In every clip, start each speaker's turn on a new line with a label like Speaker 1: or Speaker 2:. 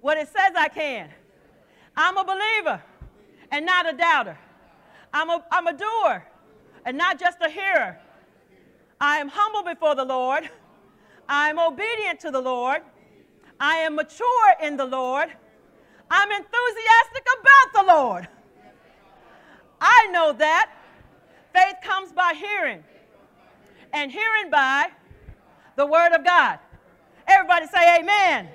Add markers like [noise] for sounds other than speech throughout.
Speaker 1: what it says I can. I'm a believer and not a doubter. I'm a, I'm a doer and not just a hearer. I am humble before the Lord. I am obedient to the Lord. I am mature in the Lord. I'm enthusiastic about the Lord. I know that. Faith comes by hearing, and hearing by the Word of God. Everybody say, Amen.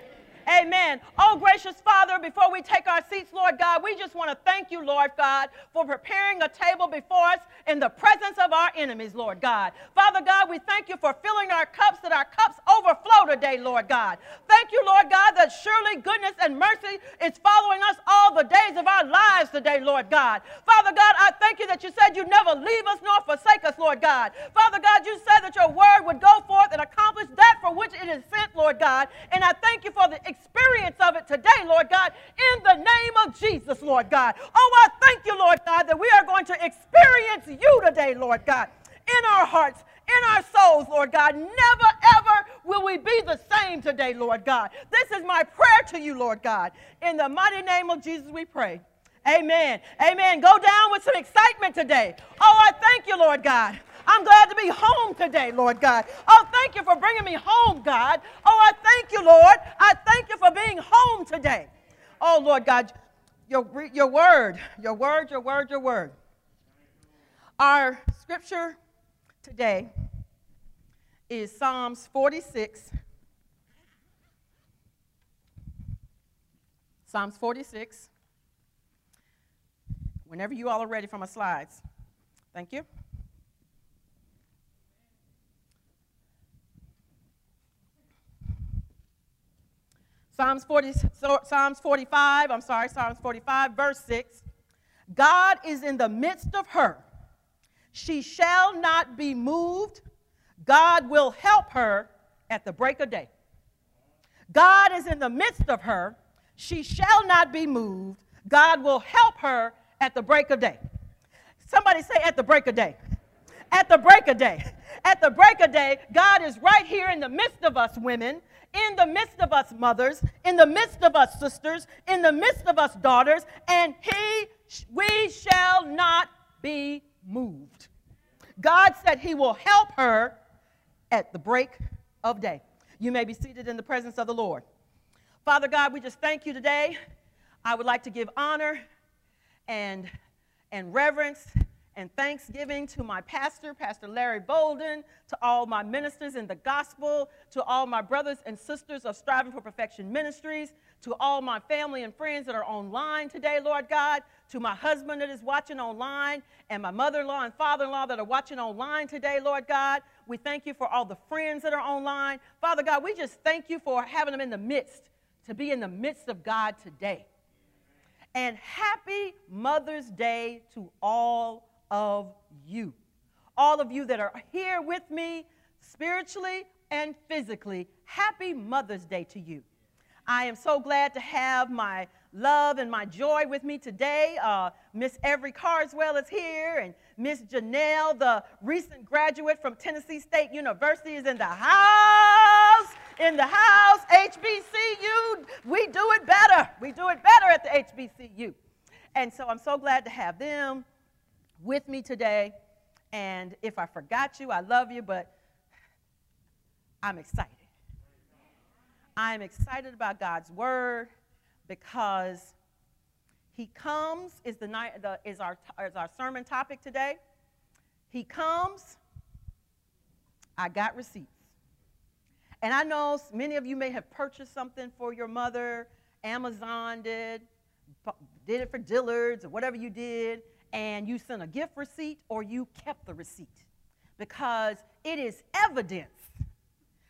Speaker 1: Amen. Oh, gracious Father, before we take our seats, Lord God, we just want to thank you, Lord God, for preparing a table before us in the presence of our enemies, Lord God. Father God, we thank you for filling our cups that our cups overflow today, Lord God. Thank you, Lord God, that surely goodness and mercy is following us all the days of our lives today, Lord God. Father God, I thank you that you said you never leave us nor forsake us, Lord God. Father God, you said that your word would go forth and accomplish that for which it is sent, Lord God. And I thank you for the experience of it today, Lord God, in the name of Jesus, Lord God. Oh, I thank you, Lord God, that we are going to experience you today, Lord God, in our hearts, in our souls, Lord God. Never, ever will we be the same today, Lord God. This is my prayer to you, Lord God. In the mighty name of Jesus, we pray. Amen. Amen. Go down with some excitement today. Oh, I thank you, Lord God. I'm glad to be home today, Lord God. Oh, thank you for bringing me home, God. Oh, I thank you, Lord. I thank you for being home today. Oh, Lord God, your, your word, your word, your word, your word. Our scripture today is Psalms 46. Psalms 46. Whenever you all are ready for my slides. Thank you. Psalms, 40, Psalms 45, I'm sorry, Psalms 45, verse 6. God is in the midst of her. She shall not be moved. God will help her at the break of day. God is in the midst of her. She shall not be moved. God will help her at the break of day. Somebody say, at the break of day. At the break of day. At the break of day, God is right here in the midst of us women in the midst of us mothers, in the midst of us sisters, in the midst of us daughters, and he we shall not be moved. God said he will help her at the break of day. You may be seated in the presence of the Lord. Father God, we just thank you today. I would like to give honor and, and reverence and thanksgiving to my pastor, Pastor Larry Bolden, to all my ministers in the gospel, to all my brothers and sisters of Striving for Perfection Ministries, to all my family and friends that are online today, Lord God, to my husband that is watching online, and my mother in law and father in law that are watching online today, Lord God. We thank you for all the friends that are online. Father God, we just thank you for having them in the midst, to be in the midst of God today. And happy Mother's Day to all of you. All of you that are here with me spiritually and physically, happy Mother's Day to you. I am so glad to have my love and my joy with me today. Uh, Miss Avery Carswell is here, and Miss Janelle, the recent graduate from Tennessee State University, is in the house. In the house, HBCU, we do it better. We do it better at the HBCU. And so I'm so glad to have them with me today. And if I forgot you, I love you, but I'm excited. I'm excited about God's word because he comes is the, night, the is our is our sermon topic today. He comes. I got receipts. And I know many of you may have purchased something for your mother. Amazon did, did it for Dillard's or whatever you did and you sent a gift receipt or you kept the receipt because it is evidence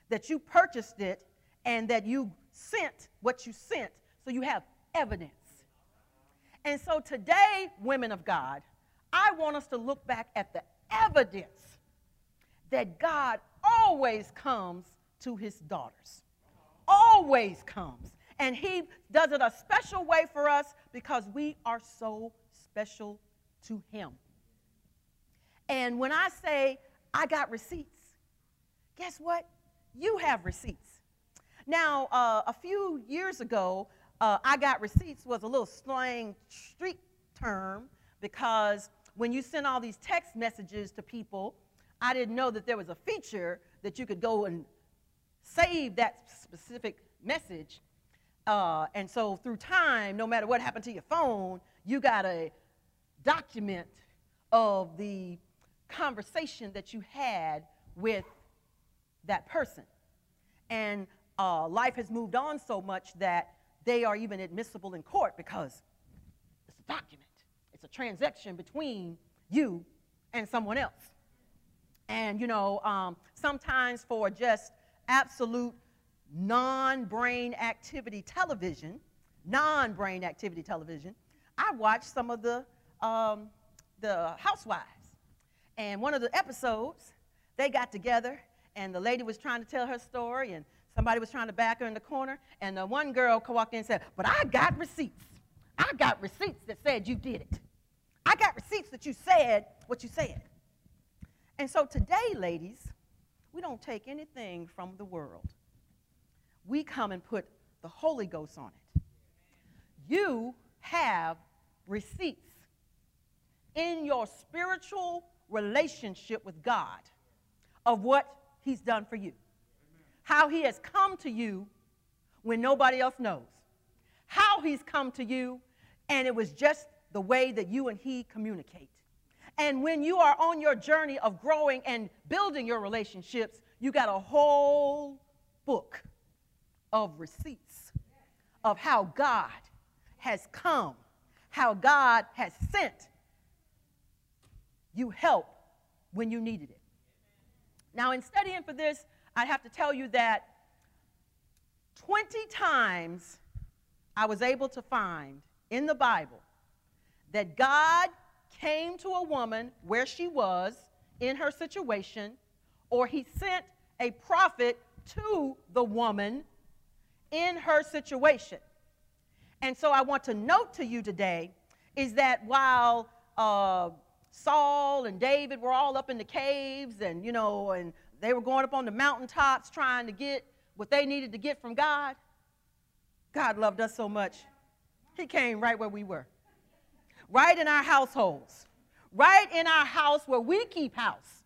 Speaker 1: that you purchased it and that you sent what you sent. So you have evidence. And so today, women of God, I want us to look back at the evidence that God always comes to his daughters. Always comes. And he does it a special way for us because we are so special to him. And when I say I got receipts, guess what? You have receipts. Now, uh, a few years ago, uh, I got receipts was a little slang street term because when you send all these text messages to people, I didn't know that there was a feature that you could go and save that specific message. Uh, and so through time, no matter what happened to your phone, you got a document of the conversation that you had with that person. And uh, life has moved on so much that they are even admissible in court because it's a document, it's a transaction between you and someone else. And, you know, um, sometimes for just absolute non brain activity television, non brain activity television, I watch some of the, um, the housewives. And one of the episodes, they got together, and the lady was trying to tell her story, and somebody was trying to back her in the corner, and the one girl walked in and said, But I got receipts. I got receipts that said you did it. I got receipts that you said what you said. And so today, ladies, we don't take anything from the world. We come and put the Holy Ghost on it. You have receipts in your spiritual relationship with God of what He's done for you, how He has come to you when nobody else knows, how He's come to you, and it was just the way that you and He communicate. And when you are on your journey of growing and building your relationships, you got a whole book of receipts of how God has come, how God has sent you help when you needed it. Now, in studying for this, I have to tell you that 20 times I was able to find in the Bible that God came to a woman where she was in her situation, or he sent a prophet to the woman in her situation. And so I want to note to you today is that while uh, Saul and David were all up in the caves and, you know, and they were going up on the mountaintops trying to get what they needed to get from God, God loved us so much. He came right where we were, right in our households, right in our house where we keep house,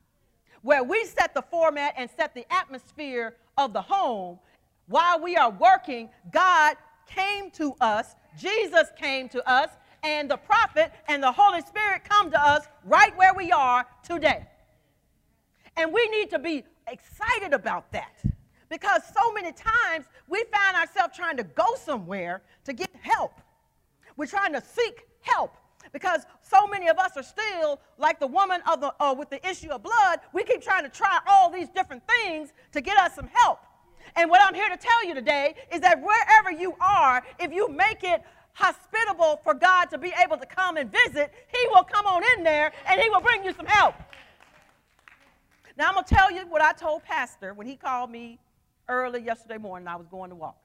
Speaker 1: where we set the format and set the atmosphere of the home. While we are working, God came to us, Jesus came to us, and the prophet and the Holy Spirit come to us right where we are today. And we need to be excited about that because so many times we find ourselves trying to go somewhere to get help. We're trying to seek help because so many of us are still like the woman of the, uh, with the issue of blood. We keep trying to try all these different things to get us some help. And what I'm here to tell you today is that wherever you are, if you make it hospitable for God to be able to come and visit, He will come on in there and He will bring you some help. Now, I'm going to tell you what I told Pastor when he called me early yesterday morning. I was going to walk.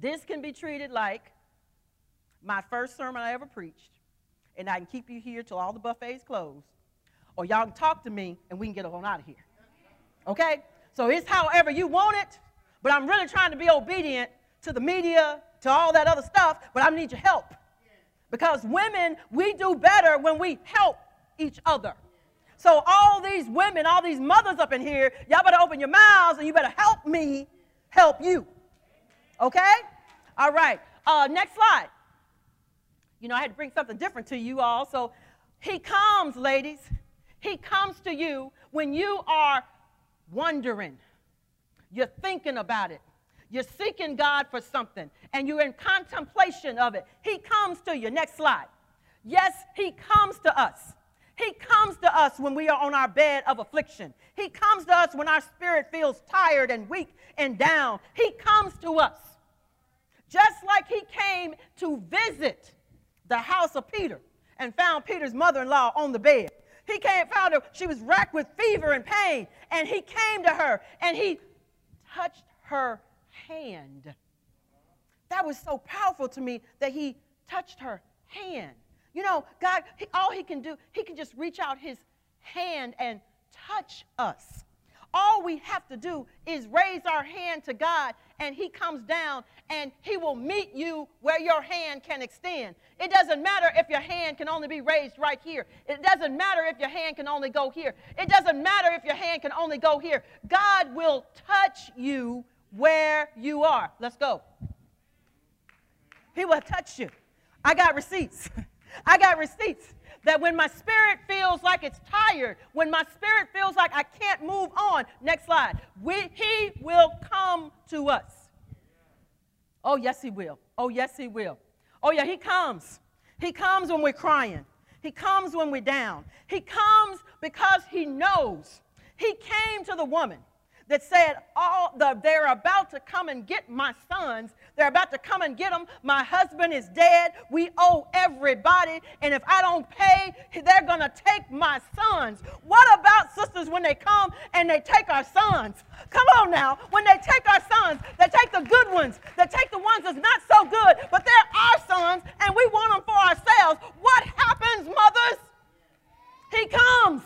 Speaker 1: This can be treated like my first sermon I ever preached, and I can keep you here till all the buffets close, or y'all can talk to me and we can get on out of here. Okay? So it's however you want it, but I'm really trying to be obedient to the media, to all that other stuff, but I need your help. Because women, we do better when we help each other. So all these women, all these mothers up in here, y'all better open your mouths and you better help me help you. Okay? All right. Uh, next slide. You know, I had to bring something different to you all. So he comes, ladies. He comes to you when you are wondering. You're thinking about it. You're seeking God for something and you're in contemplation of it. He comes to you. Next slide. Yes, He comes to us. He comes to us when we are on our bed of affliction. He comes to us when our spirit feels tired and weak and down. He comes to us. Just like He came to visit the house of Peter and found Peter's mother in law on the bed. He came, found her, she was racked with fever and pain, and he came to her and he touched her hand. That was so powerful to me that he touched her hand. You know, God, he, all he can do, he can just reach out his hand and touch us. All we have to do is raise our hand to God and he comes down and he will meet you where your hand can extend. It doesn't matter if your hand can only be raised right here. It doesn't matter if your hand can only go here. It doesn't matter if your hand can only go here. God will touch you where you are. Let's go. He will touch you. I got receipts. [laughs] I got receipts that when my spirit feels like it's tired, when my spirit feels like I can't move on, next slide, we, he will come to us. Oh, yes, he will. Oh, yes, he will. Oh, yeah, he comes. He comes when we're crying. He comes when we're down. He comes because he knows. He came to the woman that said, all the, they're about to come and get my sons. They're about to come and get them. My husband is dead. We owe everybody. And if I don't pay, they're going to take my sons. What about sisters when they come and they take our sons? Come on now. When they take our sons, they take the good ones. They take the ones that's not so good, but they're our sons and we want them for ourselves. What happens, mothers? He comes.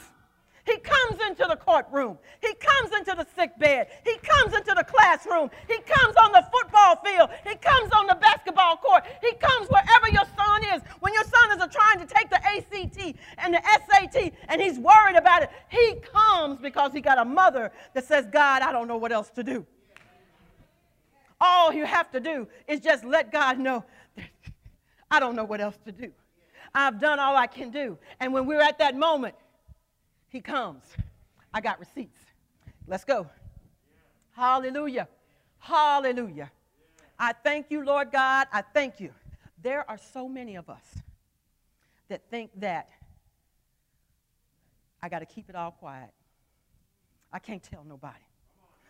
Speaker 1: He comes into the courtroom. He comes into the sick bed. He comes into the classroom. He comes on the football field. He comes on the basketball court. He comes wherever your son is. When your son is trying to take the ACT and the SAT and he's worried about it, he comes because he got a mother that says, God, I don't know what else to do. All you have to do is just let God know, [laughs] I don't know what else to do. I've done all I can do. And when we're at that moment, he comes. I got receipts. Let's go. Hallelujah. Hallelujah. I thank you, Lord God. I thank you. There are so many of us that think that I got to keep it all quiet. I can't tell nobody.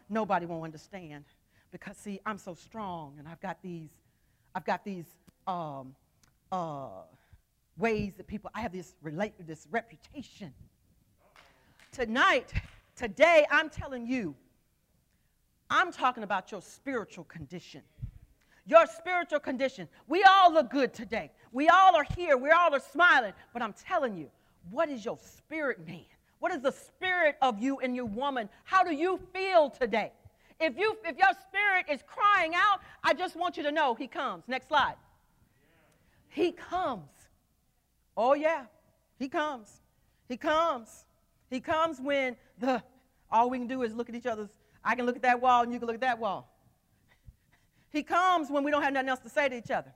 Speaker 1: Nobody won't understand because see, I'm so strong and I've got these, I've got these um, uh, ways that people. I have this relate this reputation Tonight, today, I'm telling you, I'm talking about your spiritual condition. Your spiritual condition. We all look good today. We all are here. We all are smiling. But I'm telling you, what is your spirit man? What is the spirit of you and your woman? How do you feel today? If, you, if your spirit is crying out, I just want you to know He comes. Next slide. He comes. Oh, yeah. He comes. He comes. He comes when the all we can do is look at each other's. I can look at that wall and you can look at that wall. He comes when we don't have nothing else to say to each other.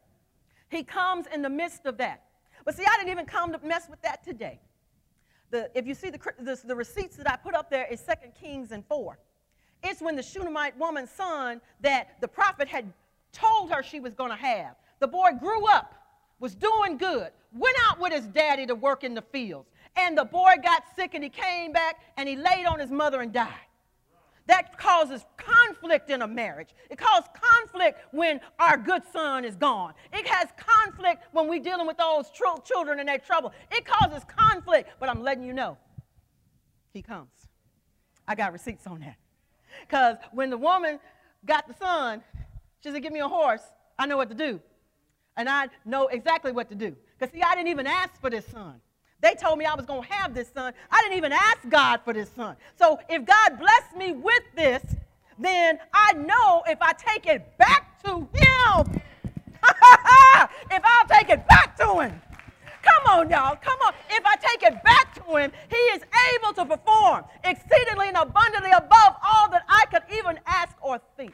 Speaker 1: He comes in the midst of that. But see, I didn't even come to mess with that today. The, if you see the, the, the receipts that I put up there is 2 Kings and 4. It's when the Shunammite woman's son that the prophet had told her she was going to have. The boy grew up, was doing good, went out with his daddy to work in the fields, and the boy got sick and he came back and he laid on his mother and died. That causes conflict in a marriage. It causes conflict when our good son is gone. It has conflict when we're dealing with those tr- children in their trouble. It causes conflict, but I'm letting you know, he comes. I got receipts on that. Because when the woman got the son, she said, Give me a horse. I know what to do. And I know exactly what to do. Because, see, I didn't even ask for this son. They told me I was going to have this son. I didn't even ask God for this son. So if God blessed me with this, then I know if I take it back to him, [laughs] if I'll take it back to him. Come on, y'all. Come on. If I take it back to him, he is able to perform exceedingly and abundantly above all that I could even ask or think.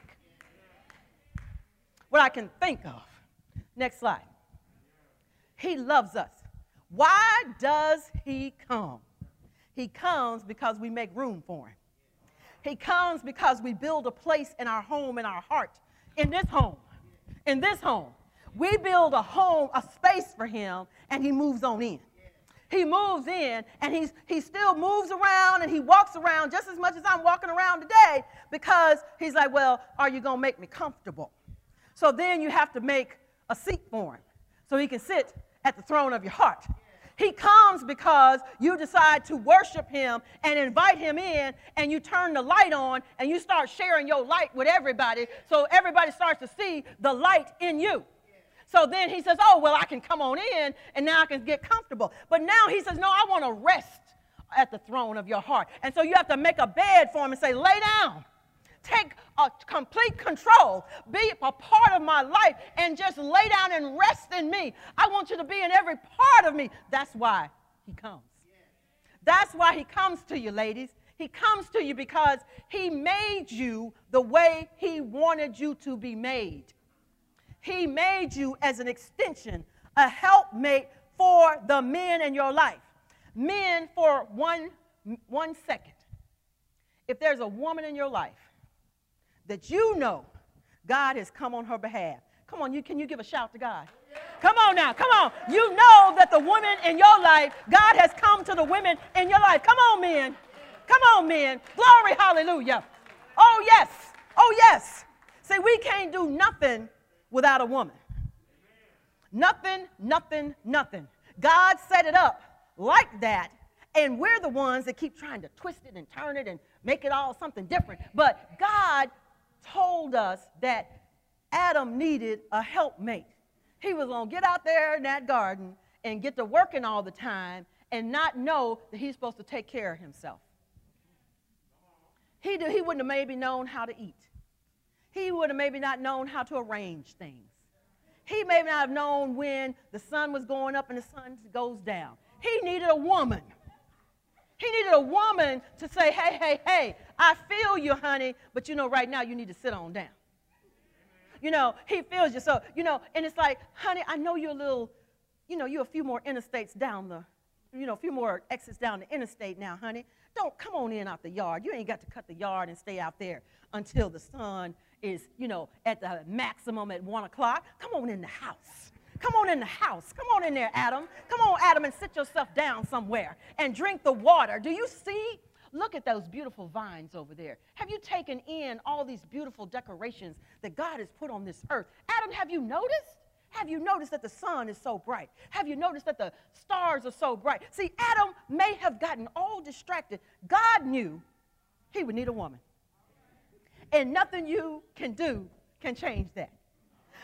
Speaker 1: What I can think of. Next slide. He loves us. Why does he come? He comes because we make room for him. He comes because we build a place in our home, in our heart, in this home, in this home. We build a home, a space for him, and he moves on in. He moves in and he's, he still moves around and he walks around just as much as I'm walking around today because he's like, Well, are you going to make me comfortable? So then you have to make a seat for him so he can sit at the throne of your heart. He comes because you decide to worship him and invite him in, and you turn the light on and you start sharing your light with everybody so everybody starts to see the light in you. So then he says, Oh, well, I can come on in and now I can get comfortable. But now he says, No, I want to rest at the throne of your heart. And so you have to make a bed for him and say, Lay down. Take a complete control, be a part of my life, and just lay down and rest in me. I want you to be in every part of me. That's why he comes. That's why he comes to you, ladies. He comes to you because he made you the way he wanted you to be made. He made you as an extension, a helpmate for the men in your life. Men, for one, one second, if there's a woman in your life that you know God has come on her behalf, come on, you, can you give a shout to God? Come on now, come on. You know that the woman in your life, God has come to the women in your life. Come on, men. Come on, men. Glory, hallelujah. Oh, yes. Oh, yes. See, we can't do nothing without a woman. Nothing, nothing, nothing. God set it up like that, and we're the ones that keep trying to twist it and turn it and make it all something different. But God told us that Adam needed a helpmate. He was going to get out there in that garden and get to working all the time and not know that he's supposed to take care of himself. He, do, he wouldn't have maybe known how to eat. He would have maybe not known how to arrange things. He may not have known when the sun was going up and the sun goes down. He needed a woman. He needed a woman to say, hey, hey, hey, I feel you, honey, but you know, right now you need to sit on down. You know, he feels you. So, you know, and it's like, honey, I know you're a little, you know, you're a few more interstates down the, you know, a few more exits down the interstate now, honey. Don't come on in out the yard. You ain't got to cut the yard and stay out there until the sun is, you know, at the maximum at one o'clock. Come on in the house. Come on in the house. Come on in there, Adam. Come on, Adam, and sit yourself down somewhere and drink the water. Do you see? Look at those beautiful vines over there. Have you taken in all these beautiful decorations that God has put on this earth? Adam, have you noticed? Have you noticed that the sun is so bright? Have you noticed that the stars are so bright? See, Adam may have gotten all distracted. God knew he would need a woman. And nothing you can do can change that.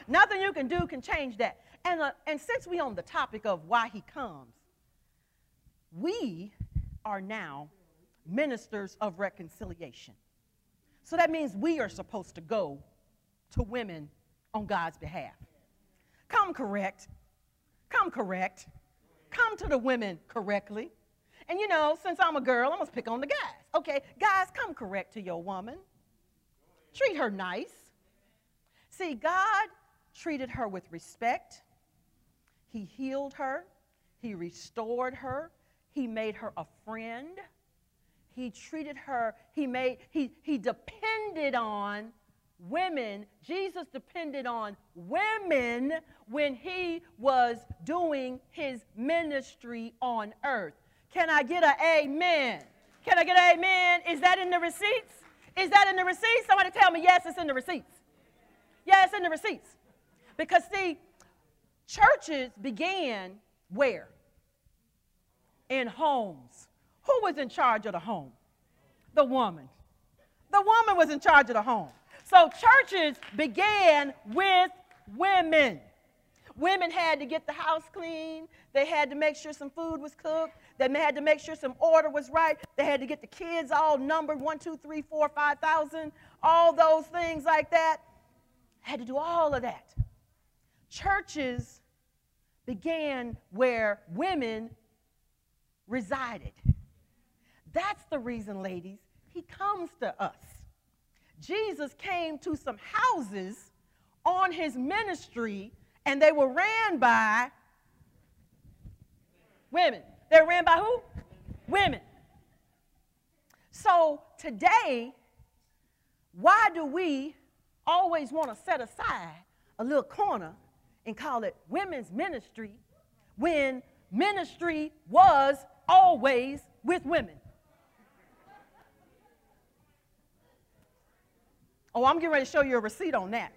Speaker 1: Nothing you can do can change that. And, uh, and since we're on the topic of why he comes, we are now ministers of reconciliation. So that means we are supposed to go to women on God's behalf. Come correct. Come correct. Come to the women correctly. And you know, since I'm a girl, I'm going to pick on the guys. Okay, guys, come correct to your woman. Treat her nice. See, God treated her with respect. He healed her. He restored her. He made her a friend. He treated her, he made, he, he depended on women, Jesus depended on women when he was doing his ministry on earth. Can I get an amen? Can I get an amen? Is that in the receipts? Is that in the receipts? Somebody tell me, yes, it's in the receipts. Yes, it's in the receipts. Because, see, churches began where? In homes. Who was in charge of the home? The woman. The woman was in charge of the home. So churches began with women. Women had to get the house clean. They had to make sure some food was cooked. They had to make sure some order was right. They had to get the kids all numbered one, two, three, four, five thousand, all those things like that. Had to do all of that. Churches began where women resided. That's the reason, ladies, he comes to us. Jesus came to some houses on his ministry, and they were ran by women. They were ran by who? Women. So today, why do we always want to set aside a little corner and call it women's ministry when ministry was always with women? Oh, I'm getting ready to show you a receipt on that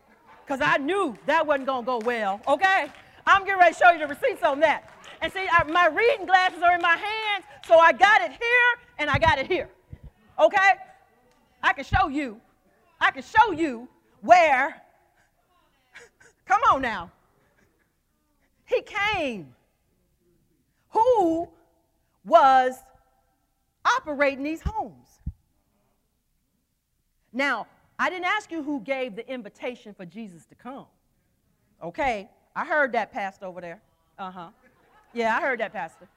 Speaker 1: because I knew that wasn't going to go well, okay? I'm getting ready to show you the receipts on that. And see, I, my reading glasses are in my hands, so I got it here and I got it here, okay? I can show you. I can show you where. [laughs] Come on now. He came. Who was operating these homes? Now, I didn't ask you who gave the invitation for Jesus to come. Okay, I heard that, Pastor, over there. Uh huh. Yeah, I heard that, Pastor.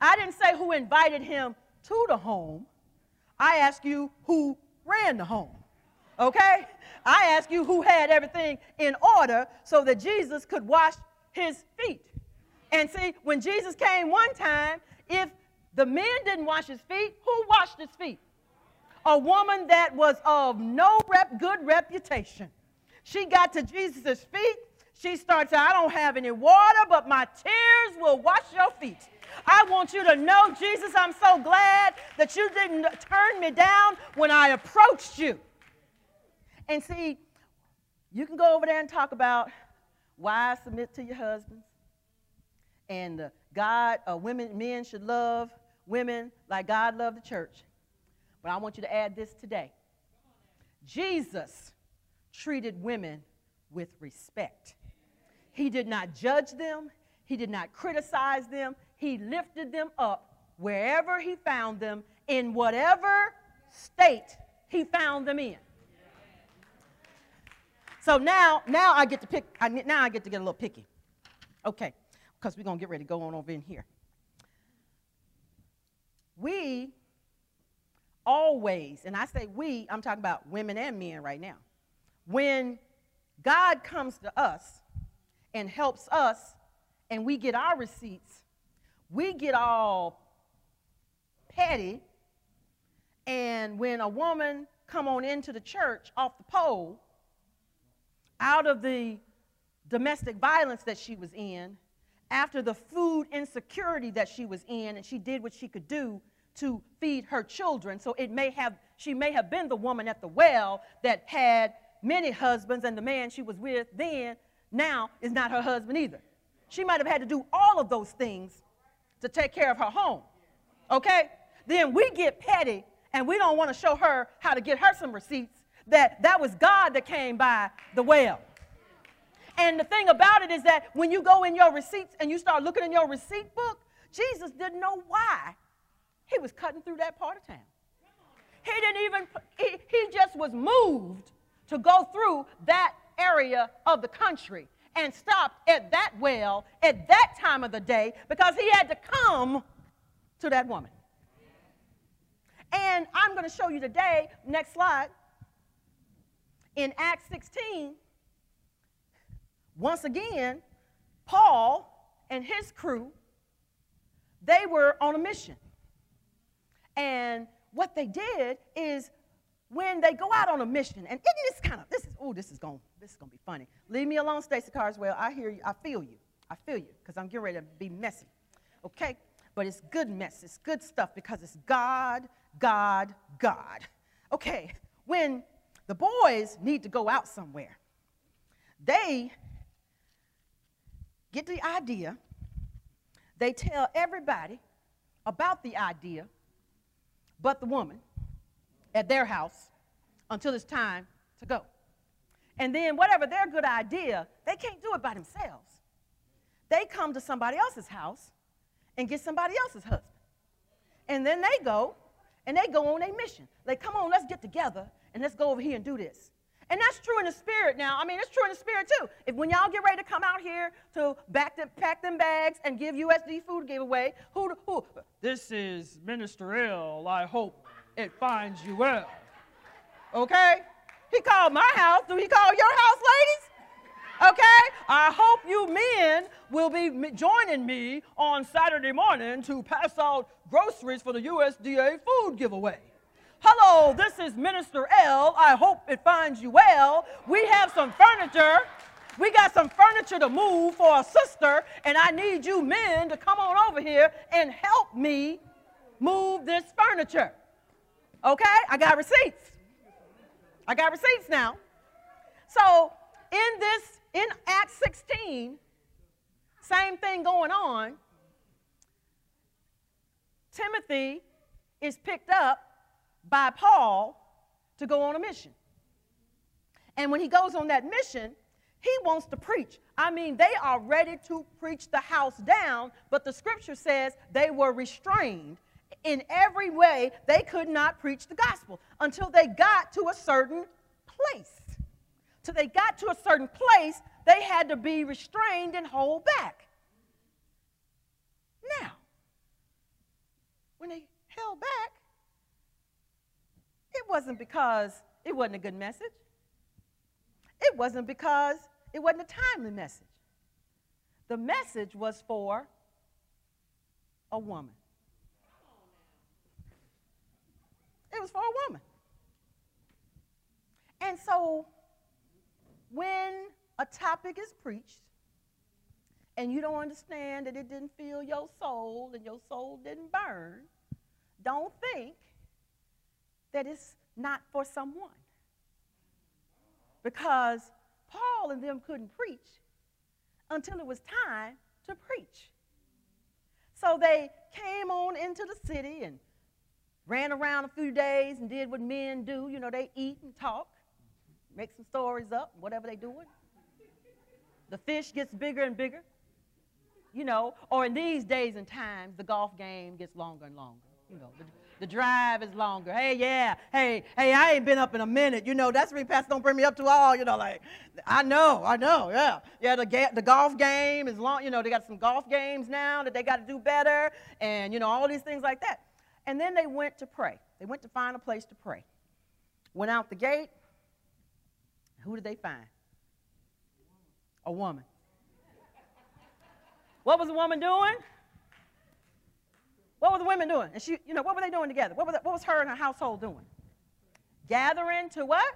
Speaker 1: I didn't say who invited him to the home. I asked you who ran the home. Okay? I asked you who had everything in order so that Jesus could wash his feet. And see, when Jesus came one time, if the men didn't wash his feet, who washed his feet? A woman that was of no rep, good reputation. She got to Jesus' feet. She starts, I don't have any water, but my tears will wash your feet. I want you to know, Jesus, I'm so glad that you didn't turn me down when I approached you. And see, you can go over there and talk about why submit to your husbands and uh, God, uh, women, men should love women like God loved the church. But I want you to add this today Jesus treated women with respect. He did not judge them, he did not criticize them, he lifted them up wherever he found them, in whatever state he found them in. So now, now I get to pick, I, now I get to get a little picky. Okay, because we're going to get ready to go on over in here. We always, and I say we, I'm talking about women and men right now. When God comes to us and helps us and we get our receipts, we get all petty. And when a woman come on into the church off the pole, out of the domestic violence that she was in, after the food insecurity that she was in, and she did what she could do to feed her children. So it may have, she may have been the woman at the well that had many husbands, and the man she was with then now is not her husband either. She might have had to do all of those things to take care of her home. Okay? Then we get petty and we don't want to show her how to get her some receipts that that was God that came by the well. And the thing about it is that when you go in your receipts and you start looking in your receipt book, Jesus didn't know why he was cutting through that part of town. He didn't even, he, he just was moved to go through that area of the country and stopped at that well at that time of the day because he had to come to that woman. And I'm going to show you today, next slide, in Acts 16, once again, Paul and his crew, they were on a mission. And what they did is when they go out on a mission, and this kind of this is oh this is going this is going to be funny. Leave me alone, Stacy Carswell. I hear you. I feel you. I feel you because I'm getting ready to be messy. Okay, but it's good mess. It's good stuff because it's God, God, God. Okay, when the boys need to go out somewhere, they get the idea. They tell everybody about the idea but the woman at their house until it's time to go. And then, whatever their good idea, they can't do it by themselves. They come to somebody else's house and get somebody else's husband. And then they go and they go on a mission. Like, come on, let's get together and let's go over here and do this. And that's true in the spirit now. I mean, it's true in the spirit too. If when y'all get ready to come out here to back them, pack them bags and give USD food giveaway, who, who? This is Minister L. I hope it finds you well. Okay? He called my house. Do he call your house, ladies? Okay? I hope you men will be joining me on Saturday morning to pass out groceries for the USDA food giveaway. Hello, this is Minister L. I hope it finds you well. We have some furniture. We got some furniture to move for a sister, and I need you men to come on over here and help me move this furniture. Okay? I got receipts. I got receipts now. So, in this, in Acts 16, same thing going on. Timothy is picked up by Paul to go on a mission. And when he goes on that mission, he wants to preach. I mean, they are ready to preach the house down, but the scripture says they were restrained. In every way, they could not preach the gospel until they got to a certain place. Till they got to a certain place, they had to be restrained and hold back. Now, when they held back, it wasn't because it wasn't a good message. It wasn't because it wasn't a timely message. The message was for a woman. It was for a woman. And so when a topic is preached and you don't understand that it didn't fill your soul and your soul didn't burn, don't think that it's not for someone. Because Paul and them couldn't preach until it was time to preach. So they came on into the city and ran around a few days and did what men do. You know, they eat and talk, make some stories up, whatever they doing. The fish gets bigger and bigger. You know, or in these days and times, the golf game gets longer and longer. You know, the, drive is longer. Hey, yeah. Hey, hey, I ain't been up in a minute. You know, that's Pastor don't bring me up to all. You know, like, I know, I know, yeah. Yeah, the, ga- the golf game is long. You know, they got some golf games now that they got to do better and, you know, all these things like that. And then they went to pray. They went to find a place to pray. Went out the gate. Who did they find? A woman. What was the woman doing? What were the women doing? And she, you know, what were they doing together? What, what was her and her household doing? Gathering to what?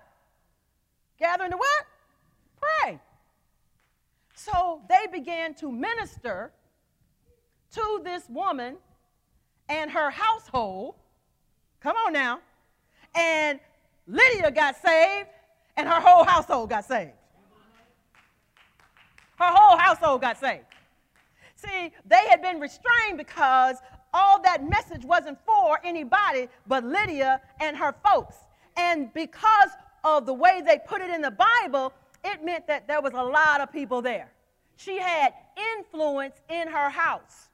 Speaker 1: Gathering to what? Pray. So they began to minister to this woman and her household. Come on now. And Lydia got saved, and her whole household got saved. Her whole household got saved. See, they had been restrained because all that message wasn't for anybody but Lydia and her folks. And because of the way they put it in the Bible, it meant that there was a lot of people there. She had influence in her house.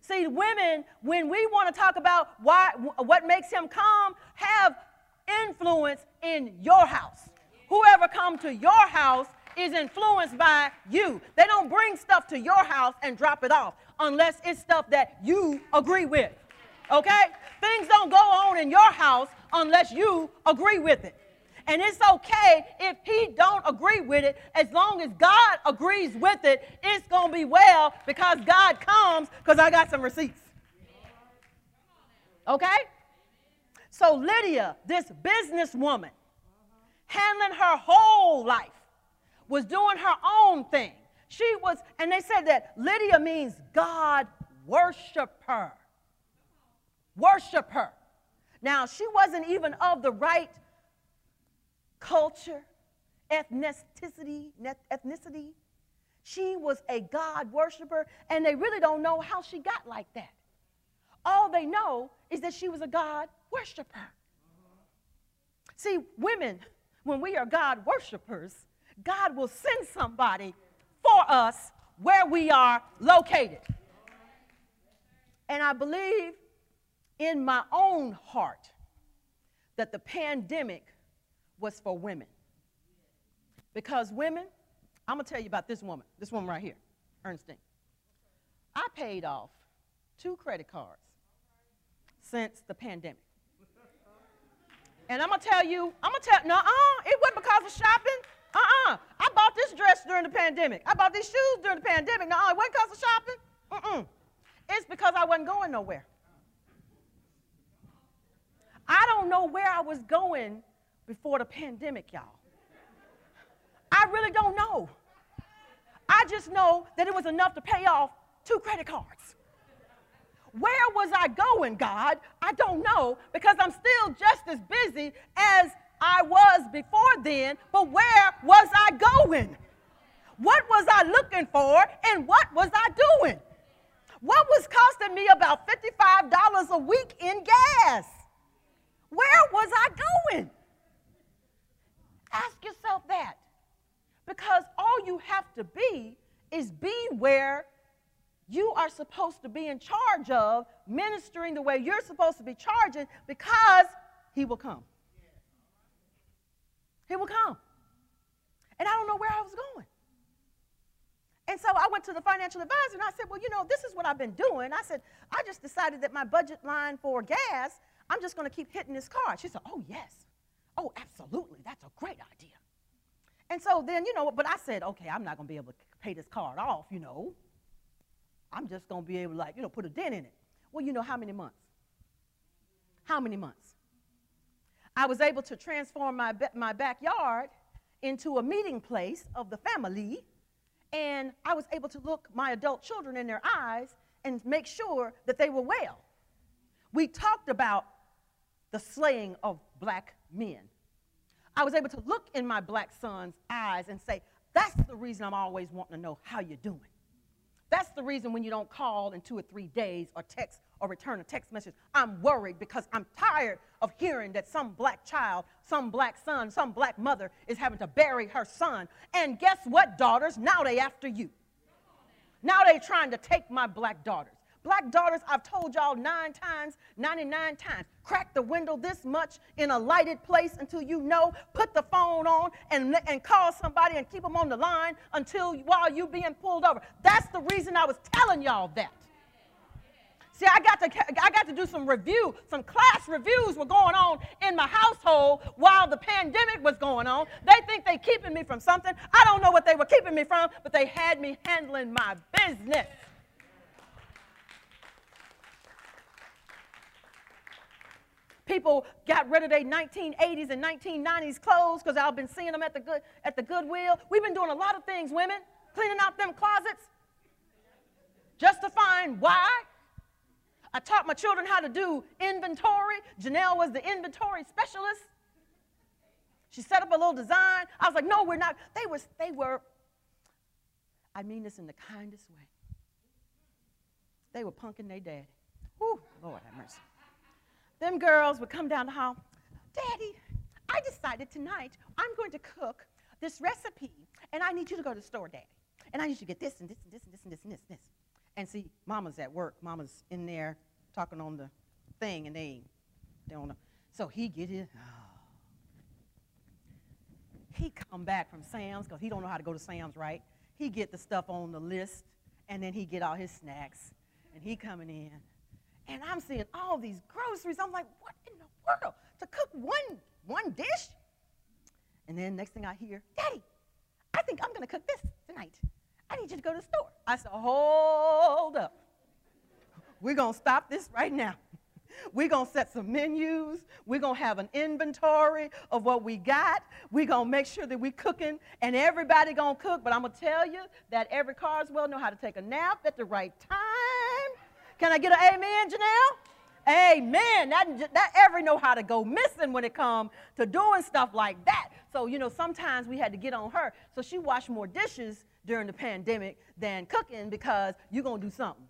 Speaker 1: See, women, when we want to talk about why, what makes him come, have influence in your house. Whoever come to your house is influenced by you. They don't bring stuff to your house and drop it off unless it's stuff that you agree with. Okay? Things don't go on in your house unless you agree with it. And it's okay if he don't agree with it as long as God agrees with it, it's going to be well because God comes because I got some receipts. Okay? So Lydia, this businesswoman, handling her whole life, was doing her own thing. She was, and they said that Lydia means God worshiper. Worship her. Now, she wasn't even of the right culture, ethnicity, ethnicity. She was a God worshiper, and they really don't know how she got like that. All they know is that she was a God worshiper. See, women, when we are God worshipers, God will send somebody for us where we are located. And I believe in my own heart that the pandemic was for women. Because women, I'm to tell you about this woman, this woman right here, Ernestine. I paid off two credit cards since the pandemic. And I'm to tell you, I'm to tell, no, uh, it wasn't because of shopping. Uh-uh. I bought this dress during the pandemic. I bought these shoes during the pandemic. No, it wasn't because of shopping. Mm-mm. It's because I wasn't going nowhere. I don't know where I was going before the pandemic, y'all. I really don't know. I just know that it was enough to pay off two credit cards. Where was I going, God? I don't know because I'm still just as busy as I was before then, but where was I going? What was I looking for and what was I doing? What was costing me about $55 a week in gas? Where was I going? Ask yourself that. Because all you have to be is be where you are supposed to be in charge of, ministering the way you're supposed to be charging, because He will come. He would come. And I don't know where I was going. And so I went to the financial advisor and I said, Well, you know, this is what I've been doing. I said, I just decided that my budget line for gas, I'm just going to keep hitting this card. She said, Oh, yes. Oh, absolutely. That's a great idea. And so then, you know, but I said, Okay, I'm not going to be able to pay this card off, you know. I'm just going to be able to, like, you know, put a dent in it. Well, you know how many months? How many months? I was able to transform my, my backyard into a meeting place of the family and I was able to look my adult children in their eyes and make sure that they were well. We talked about the slaying of black men. I was able to look in my black son's eyes and say, That's the reason I'm always wanting to know how you're doing. That's the reason when you don't call in two or three days or text or return a text message, I'm worried because I'm tired of hearing that some black child, some black son, some black mother is having to bury her son. And guess what, daughters? Now they after you. Now they trying to take my black daughters. Black daughters, I've told y'all nine times, 99 times, crack the window this much in a lighted place until you know, put the phone on and, and call somebody and keep them on the line until while you being pulled over. That's the reason I was telling y'all that. See, I got to I got to do some review, some class reviews were going on in my household while the pandemic was going on. They think they're keeping me from something. I don't know what they were keeping me from, but they had me handling my business. People got rid of their 1980s and 1990s clothes because I've been seeing them at the good at the Goodwill. We've been doing a lot of things, women, cleaning out them closets, just to find why I taught my children how to do inventory. Janelle was the inventory specialist. She set up a little design. I was like, no, we're not. They were, they were, I mean this in the kindest way. They were punking their daddy. Whew, Lord have mercy. Them girls would come down the hall. Daddy, I decided tonight I'm going to cook this recipe, and I need you to go to the store, Daddy. And I need you to get this and this and this and this and this and this and this. And see, mama's at work. Mama's in there talking on the thing, and they, they don't know. So he get. Oh. [sighs] He come back from Sam's because he don't know how to go to Sam's right. He get the stuff on the list, and then he get all his snacks, and he coming in. And I'm seeing all these groceries. I'm like, what in the world? To cook one, one dish? And then next thing I hear, Daddy, I think I'm to cook this tonight. I need you to go to the store. I said, hold up. We're going to stop this right now. We're going to set some menus. We're going to have an inventory of what we got. We're going to make sure that we're cooking and everybody going to cook. But I'm going to tell you that every Carswell know how to take a nap at the right time. Can I get an amen, Janelle? Amen. That, that Avery know how to go missing when it comes to doing stuff like that. So, you know, sometimes we had to get on her. So she washed more dishes during the pandemic than cooking because you're going to do something.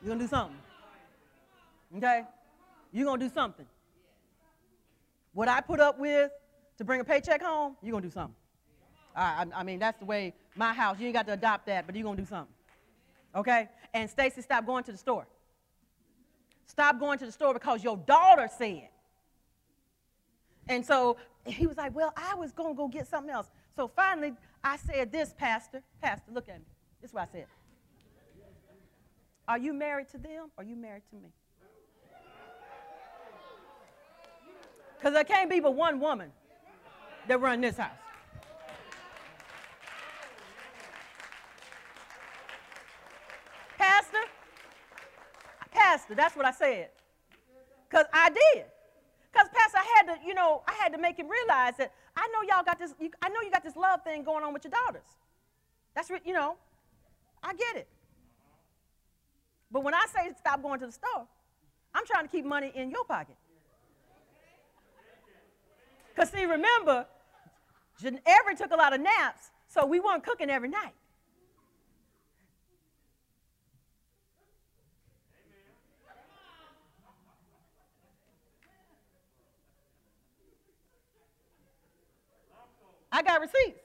Speaker 1: You're going to do something. Okay? You're going to do something. What I put up with to bring a paycheck home, you're going to do something. I, I, mean, that's the way my house, you ain't got to adopt that, but you're going to do something. Okay? And Stacy, stop going to the store. Stop going to the store because your daughter said. And so he was like, Well, I was going to go get something else. So finally, I said this, Pastor. Pastor, look at me. This is what I said. Are you married to them or are you married to me? Because there can't be but one woman that run this house. Pastor, Pastor, that's what I said. Because I did. Because Pastor, I had to, you know, I had to make him realize that I know y'all got this, you, I know you got this love thing going on with your daughters. That's, you know, I get it. But when I say stop going to the store, I'm trying to keep money in your pocket. Because, see, remember, Everett took a lot of naps, so we weren't cooking every night. I got receipts.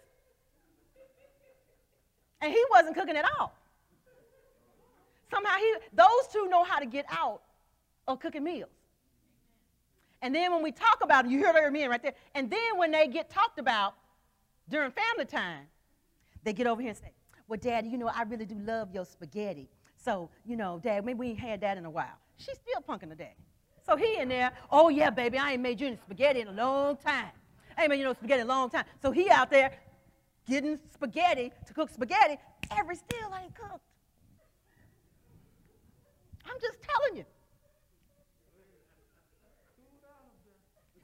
Speaker 1: And he wasn't cooking at all. Somehow he, those two know how to get out of cooking meals. And then when we talk about it, you hear their men right there. And then when they get talked about during family time, they get over here and say, Well, Daddy, you know, I really do love your spaghetti. So, you know, Dad, maybe we ain't had that in a while. She's still punking the daddy. So he in there, oh yeah, baby, I ain't made you any spaghetti in a long time. Made you know, spaghetti a long time. So he out there getting spaghetti to cook spaghetti. Avery still ain't cooked. I'm just telling you.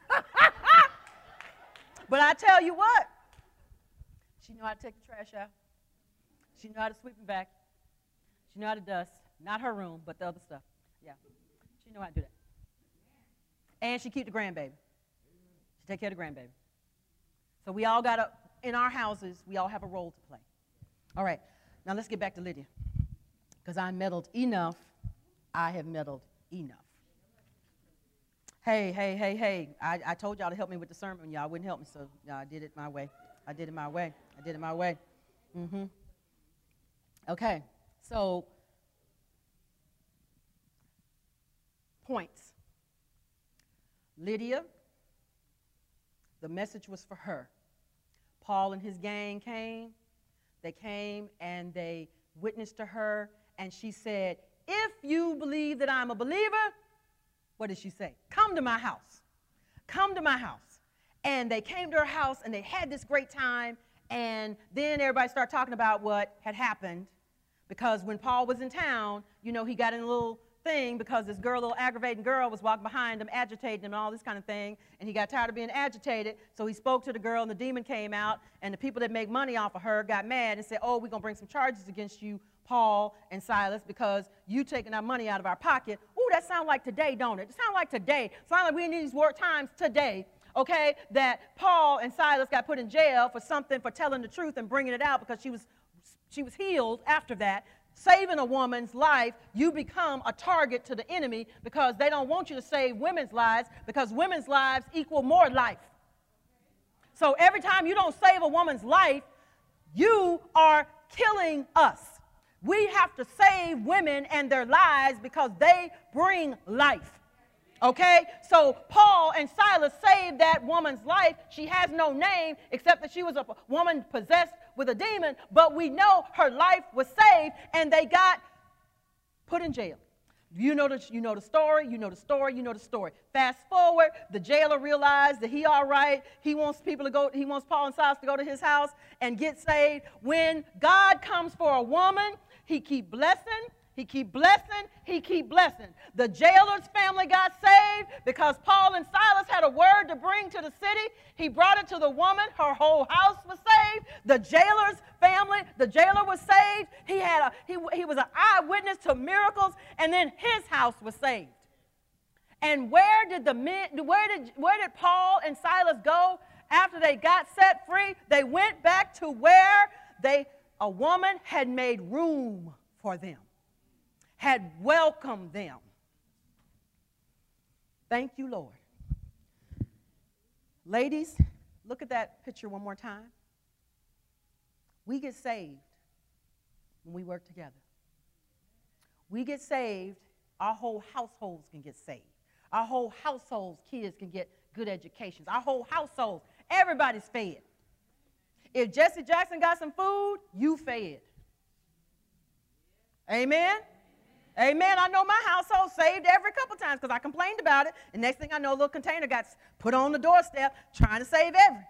Speaker 1: [laughs] but I tell you what, she know how to take the trash out. She know how to sweep and vacuum. She know how to dust. Not her room, but the other stuff. Yeah. She know how to do that. And she keep the grandbaby. She take care of the grandbaby. So we all got to, in our houses, we all have a role to play. All right. Now let's get back to Lydia. Because I meddled enough. I have meddled enough. Hey, hey, hey, hey. I, I told y'all to help me with the sermon. Y'all wouldn't help me, so I did it my way. I did it my way. I did it my way. Mm-hmm. Okay. So, points. Lydia, the message was for her. Paul and his gang came. They came and they witnessed to her, and she said, If you believe that I'm a believer, what did she say? Come to my house. Come to my house. And they came to her house and they had this great time. And then everybody started talking about what had happened. Because when Paul was in town, you know, he got in a little thing because this girl, little aggravating girl, was walking behind him, agitating him, and all this kind of thing. And he got tired of being agitated, so he spoke to the girl, and the demon came out. And the people that make money off of her got mad and said, Oh, we're going to bring some charges against you, Paul and Silas, because you taking our money out of our pocket. Ooh, that sounds like today, don't it? It sounds like today. Sounds like we need these work times today okay, that Paul and Silas got put in jail for something for telling the truth and bringing it out because she was she was healed after that saving a woman's life, you become a target to the enemy because they don't want you to save women's lives because women's lives equal more life. So every time you don't save a woman's life, you are killing us. We have to save women and their lives because they bring life. Okay? So Paul and Silas saved that woman's life. She has no name except that she was a woman possessed with a demon, but we know her life was saved and they got put in jail. You know, the, you know the story, you know the story, you know the story. Fast forward, the jailer realized that he all right. He wants people to go, he wants Paul and Silas to go to his house and get saved. When God comes for a woman, he keep blessing, he keep blessing, he keep blessing. The jailer's family got saved because Paul and Silas had a word to bring to the city. He brought it to the woman, her whole house was saved. The jailer's family, the jailer was saved. He had a he, he was an eyewitness to miracles, and then his house was saved. And where did the men, where did where did Paul and Silas go after they got set free? They went back to where they a woman had made room for them had welcomed them. Thank you, Lord. Ladies, look at that picture one more time. We get saved when we work together. We get saved, our whole households can get saved. Our whole households, kids can get good educations. Our whole households, everybody's fed. If Jesse Jackson got some food, you fed. Amen? Amen. I know my household saved every couple times because I complained about it. And next thing I know, a little container got put on the doorstep trying to save every.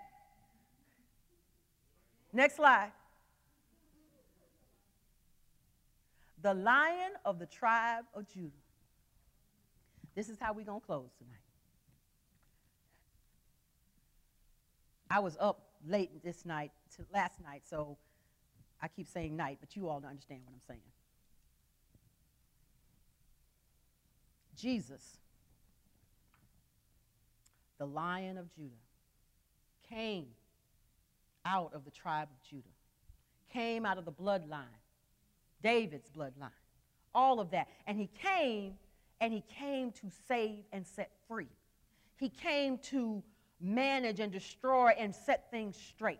Speaker 1: Next slide. The lion of the tribe of Judah. This is how we're going to close tonight. I was up late this night, to last night, so I keep saying night, but you all understand what I'm saying. Jesus, the lion of Judah, came out of the tribe of Judah, came out of the bloodline, David's bloodline, all of that. And he came and he came to save and set free. He came to manage and destroy and set things straight.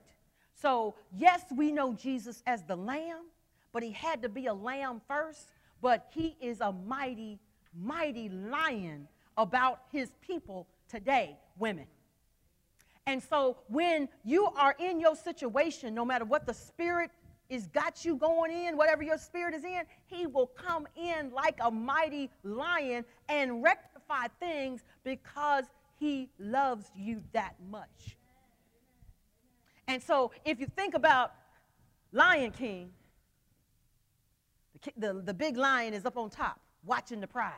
Speaker 1: So, yes, we know Jesus as the lamb, but he had to be a lamb first, but he is a mighty mighty lion about his people today, women. And so when you are in your situation, no matter what the spirit is got you going in, whatever your spirit is in, he will come in like a mighty lion and rectify things because he loves you that much. And so if you think about Lion King, the, the, the big lion is up on top watching the pride.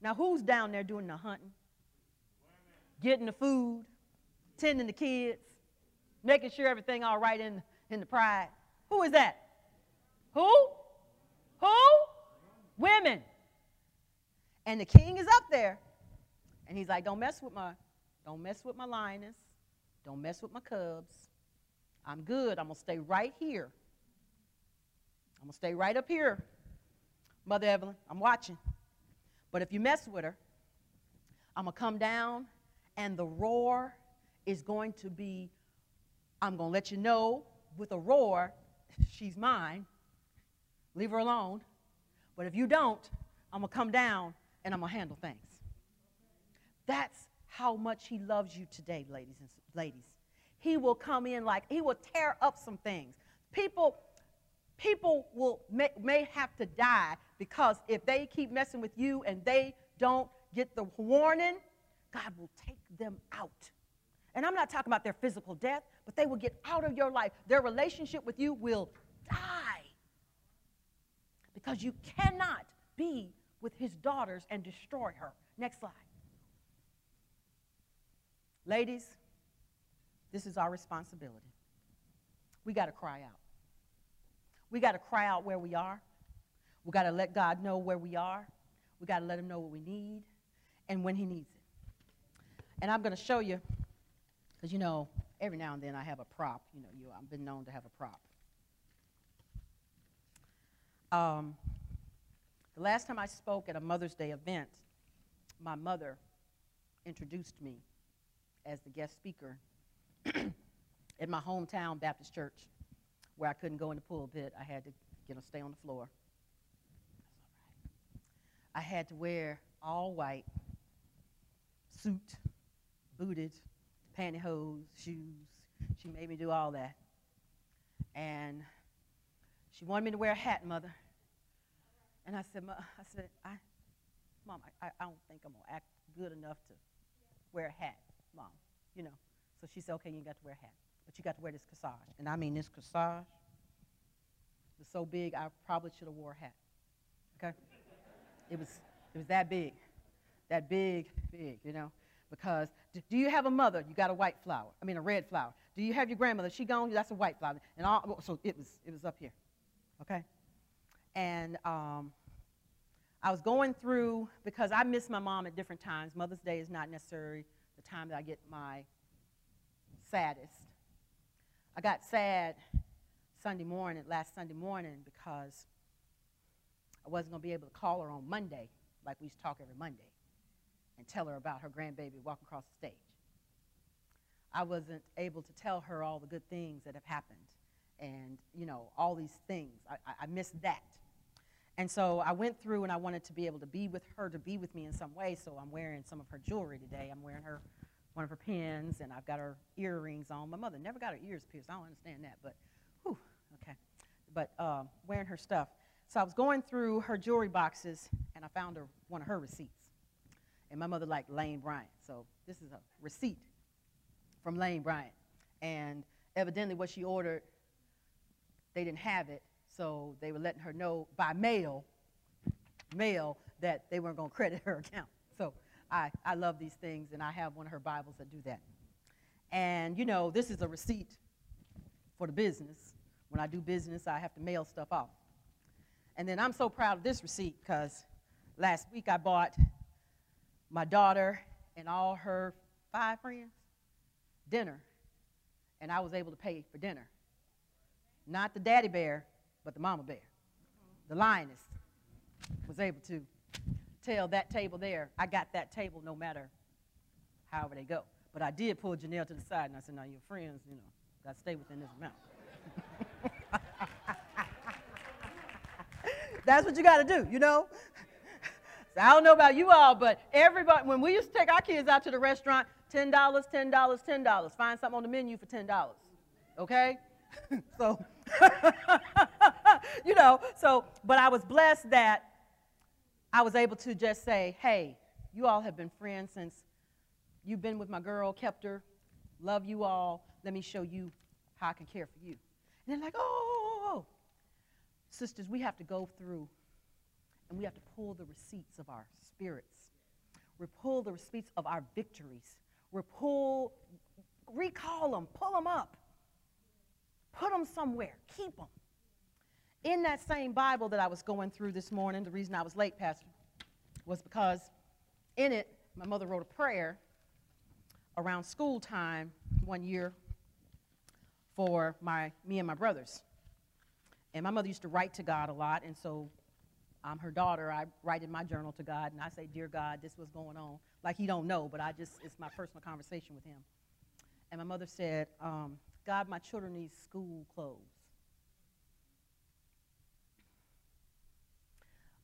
Speaker 1: Now, who's down there doing the hunting? Getting the food, tending the kids, making sure everything all right in, in the pride. Who is that? Who? Who? Women. And the king is up there. And he's like, don't mess with my, don't mess with my lioness. Don't mess with my cubs. I'm good. I'm gonna stay right here. I'm gonna stay right up here. Mother Evelyn, I'm watching. But if you mess with her, I'm gonna come down and the roar is going to be, I'm going to let you know with a roar, [laughs] she's mine. Leave her alone. But if you don't, I'm going to come down and I'm going to handle things. That's how much he loves you today, ladies and ladies. He will come in like he will tear up some things. People people will may, may have to die because if they keep messing with you and they don't get the warning, God will take them out. And I'm not talking about their physical death, but they will get out of your life. Their relationship with you will die. Because you cannot be with his daughters and destroy her. Next slide. Ladies, this is our responsibility. We got to cry out. We got to cry out where we are. We got to let God know where we are. We got to let him know what we need and when he needs it. And I'm going to show you because, you know, every now and then I have a prop. You know, you, I've been known to have a prop. Um, the last time I spoke at a Mother's Day event, my mother introduced me as the guest speaker [clears throat] at my hometown Baptist church, where I couldn't go in the pulpit. I had to, you know, stay on the floor. I had to wear all white suit, booted, pantyhose, shoes. She made me do all that. And she wanted me to wear a hat, mother. And I said, I said, I, Mom, I, I don't think I'm gonna act good enough to wear a hat, Mom. You know. So she said, okay, you got to wear a hat, but you got to wear this corsage. And I mean, this corsage was so big, I probably should have wore a hat. Okay. It was, it was that big, that big, big, you know because do you have a mother? You got a white flower. I mean, a red flower. Do you have your grandmother? She gone? That's a white flower. And all, so it was, it was up here. Okay? And um, I was going through, because I miss my mom at different times. Mother's Day is not necessarily the time that I get my saddest. I got sad Sunday morning, last Sunday morning, because I wasn't going to be able to call her on Monday like we used to talk every Monday and tell her about her grandbaby walking across the stage. I wasn't able to tell her all the good things that have happened and, you know, all these things. I, I, missed that. And so I went through and I wanted to be able to be with her, to be with me in some way. So I'm wearing some of her jewelry today. I'm wearing her, one of her pins, and I've got her earrings on. My mother never got her ears pierced. I don't understand that, but, whew, okay. But uh, wearing her stuff. So I was going through her jewelry boxes, and I found her, one of her receipts. And my mother liked Lane Bryant. So this is a receipt from Lane Bryant. And evidently, what she ordered, they didn't have it. So they were letting her know by mail, mail, that they weren't going to credit her [laughs] account. I, I love these things, and I have one of her Bibles that do that. And, you know, this is a receipt for the business. When I do business, I have to mail stuff off. And then I'm so proud of this receipt because last week I bought my daughter and all her five friends dinner, and I was able to pay for dinner. Not the daddy bear, but the mama bear. The lioness was able to tell that table there, I got that table no matter however they go. But I did pull Janelle to the side and I said, now your friends, you know, got to stay within this amount. [laughs] That's what you got to do, you know? So I don't know about you all, but everybody, when we used to take our kids out to the restaurant, $10, $10, $10. Find something on the menu for $10. Okay? [laughs] so, [laughs] you know, so, but I was blessed that I was able to just say, hey, you all have been friends since you've been with my girl, kept her, love you all. Let me show you how I can care for you. And they're like, oh, oh, oh, oh. sisters, we have to go through and we have to pull the receipts of our spirits. We pull the receipts of our victories. We pull, recall them, pull them up, put them somewhere, keep them. In that same Bible that I was going through this morning, the reason I was late, Pastor, was because in it, my mother wrote a prayer around school time one year for my, me and my brothers. And my mother used to write to God a lot, and so I'm her daughter. I write in my journal to God, and I say, "Dear God, this was going on." Like he don't know, but I just it's my personal conversation with him. And my mother said, um, "God, my children need school clothes."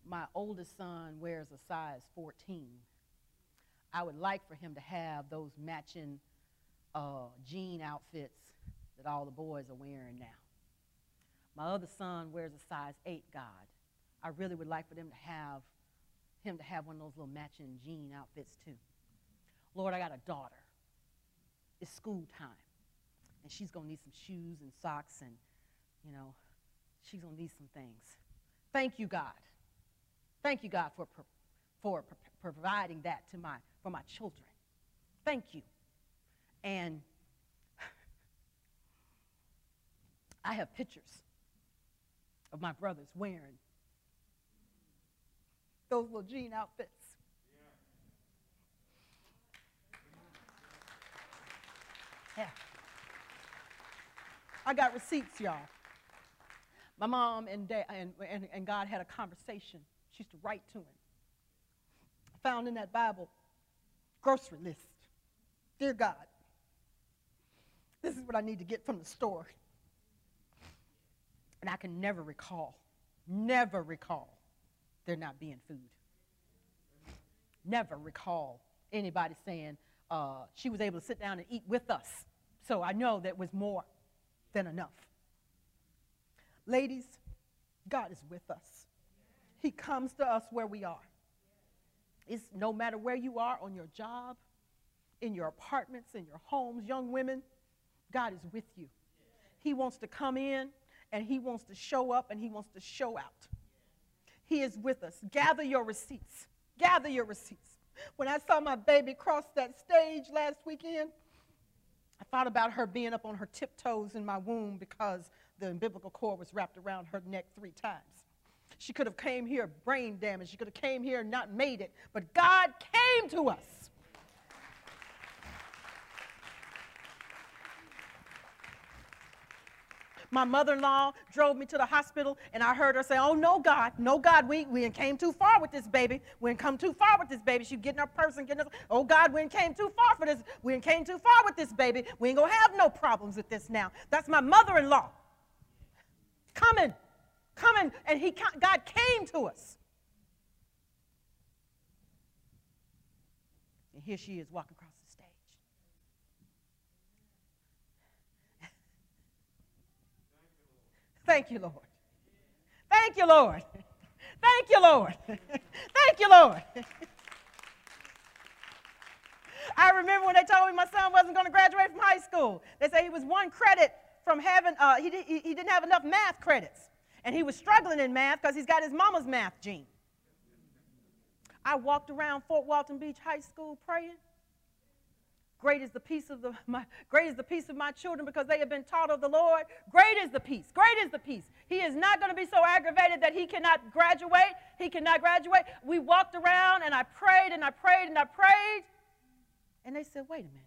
Speaker 1: My oldest son wears a size 14. I would like for him to have those matching uh, jean outfits that all the boys are wearing now. My other son wears a size 8 God. I really would like for them to have him to have one of those little matching jean outfits too. Lord, I got a daughter. It's school time. And she's going to need some shoes and socks and, you know, she's going to need some things. Thank you, God. Thank you, God, for, for providing that to my, for my children. Thank you. And I have pictures of my brothers wearing those little jean outfits. Yeah. I got receipts, y'all. My mom and, dad, and, and, and God had a conversation. She used to write to him. Found in that Bible grocery list. Dear God, this is what I need to get from the store. And I can never recall, never recall there not being food. Never recall anybody saying uh, she was able to sit down and eat with us. So I know that was more than enough. Ladies, God is with us. He comes to us where we are. It's no matter where you are on your job, in your apartments, in your homes, young women, God is with you. He wants to come in and He wants to show up and He wants to show out. He is with us. Gather your receipts. Gather your receipts. When I saw my baby cross that stage last weekend, I thought about her being up on her tiptoes in my womb because the umbilical cord was wrapped around her neck three times. She could have came here brain damaged. She could have came here and not made it. But God came to us. My mother-in-law drove me to the hospital, and I heard her say, "Oh no, God, no God, we we came too far with this baby. We ain't come too far with this baby. She getting her purse and getting us. Oh God, we came too far for this. We came too far with this baby. We ain't gonna have no problems with this now. That's my mother-in-law coming, coming, and he God came to us. And here she is walking across the stage. Thank you, Lord. Thank you, Lord. Thank you, Lord. Thank you, Lord. I remember when they told me my son wasn't going to graduate from high school. They said he was one credit from having, uh, he, did, he didn't have enough math credits. And he was struggling in math because he's got his mama's math gene. I walked around Fort Walton Beach High School praying. Great is the peace of the my, great is the peace of my children because they have been taught of the Lord. Great is the peace. Great is the peace. He is not going to be so aggravated that he cannot graduate. He cannot graduate. We walked around and I prayed and I prayed and I prayed. And they said, wait a minute.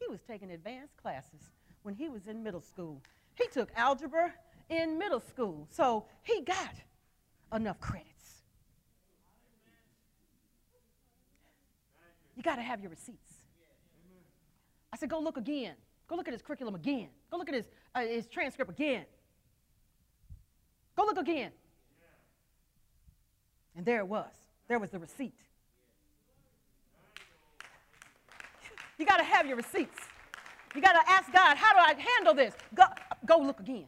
Speaker 1: He was taking advanced classes when he was in middle school. He took algebra in middle school. So he got enough credits. You got to have your receipts. I said, go look again. Go look at his curriculum again. Go look at his, uh, his transcript again. Go look again. And there it was. There was the receipt. You got to have your receipts. You got to ask God, how do I handle this? Go, go look again.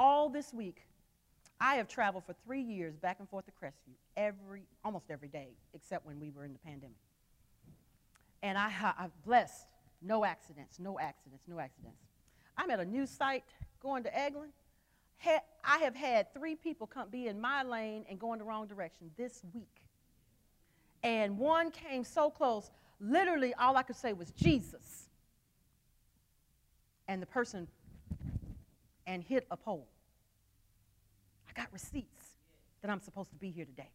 Speaker 1: All this week, I have traveled for three years back and forth to Crestview every, almost every day, except when we were in the pandemic. And I, I've blessed no accidents, no accidents, no accidents. I'm at a new site going to Eglin. I have had three people come be in my lane and go in the wrong direction this week. And one came so close, literally all I could say was Jesus. And the person and hit a pole. I got receipts that I'm supposed to be here today.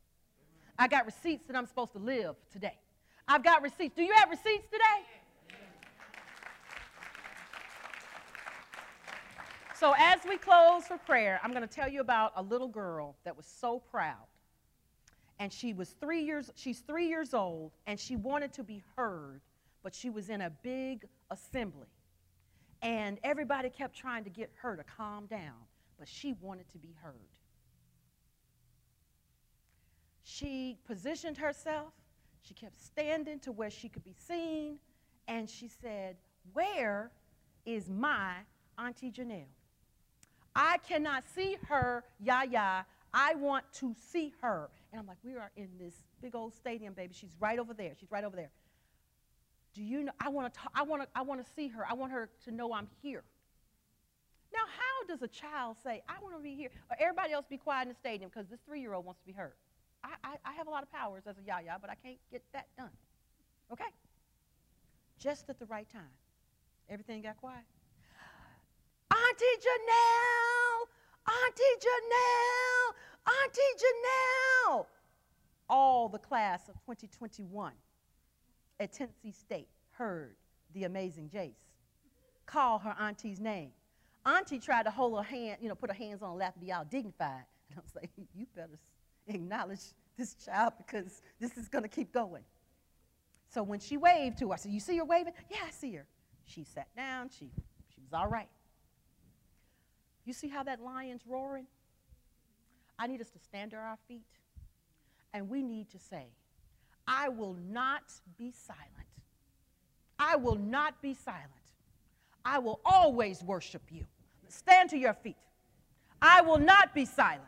Speaker 1: I got receipts that I'm supposed to live today. I've got receipts. Do you have receipts today? So, as we close for prayer, I'm going to tell you about a little girl that was so proud. And she was three years, she's three years old, and she wanted to be heard, but she was in a big assembly. And everybody kept trying to get her to calm down, but she wanted to be heard. She positioned herself, she kept standing to where she could be seen, and she said, Where is my Auntie Janelle? I cannot see her, Yaya. I want to see her. And I'm like, we are in this big old stadium, baby. She's right over there. She's right over there. Do you know? I want to. I want to. I want to see her. I want her to know I'm here. Now, how does a child say, "I want to be here," or everybody else be quiet in the stadium because this three-year-old wants to be heard? I, I, I have a lot of powers as a yaya, but I can't get that done. Okay. Just at the right time, everything got quiet. Auntie Janelle, Auntie Janelle, Auntie Janelle. All the class of 2021 at Tennessee State heard the amazing Jace call her auntie's name. Auntie tried to hold her hand, you know, put her hands on her lap and be all dignified. [laughs] And I was like, you better acknowledge this child because this is going to keep going. So when she waved to her, I said, You see her waving? Yeah, I see her. She sat down. She, she was all right. You see how that lion's roaring? I need us to stand to our feet and we need to say, I will not be silent. I will not be silent. I will always worship you. Stand to your feet. I will not be silent.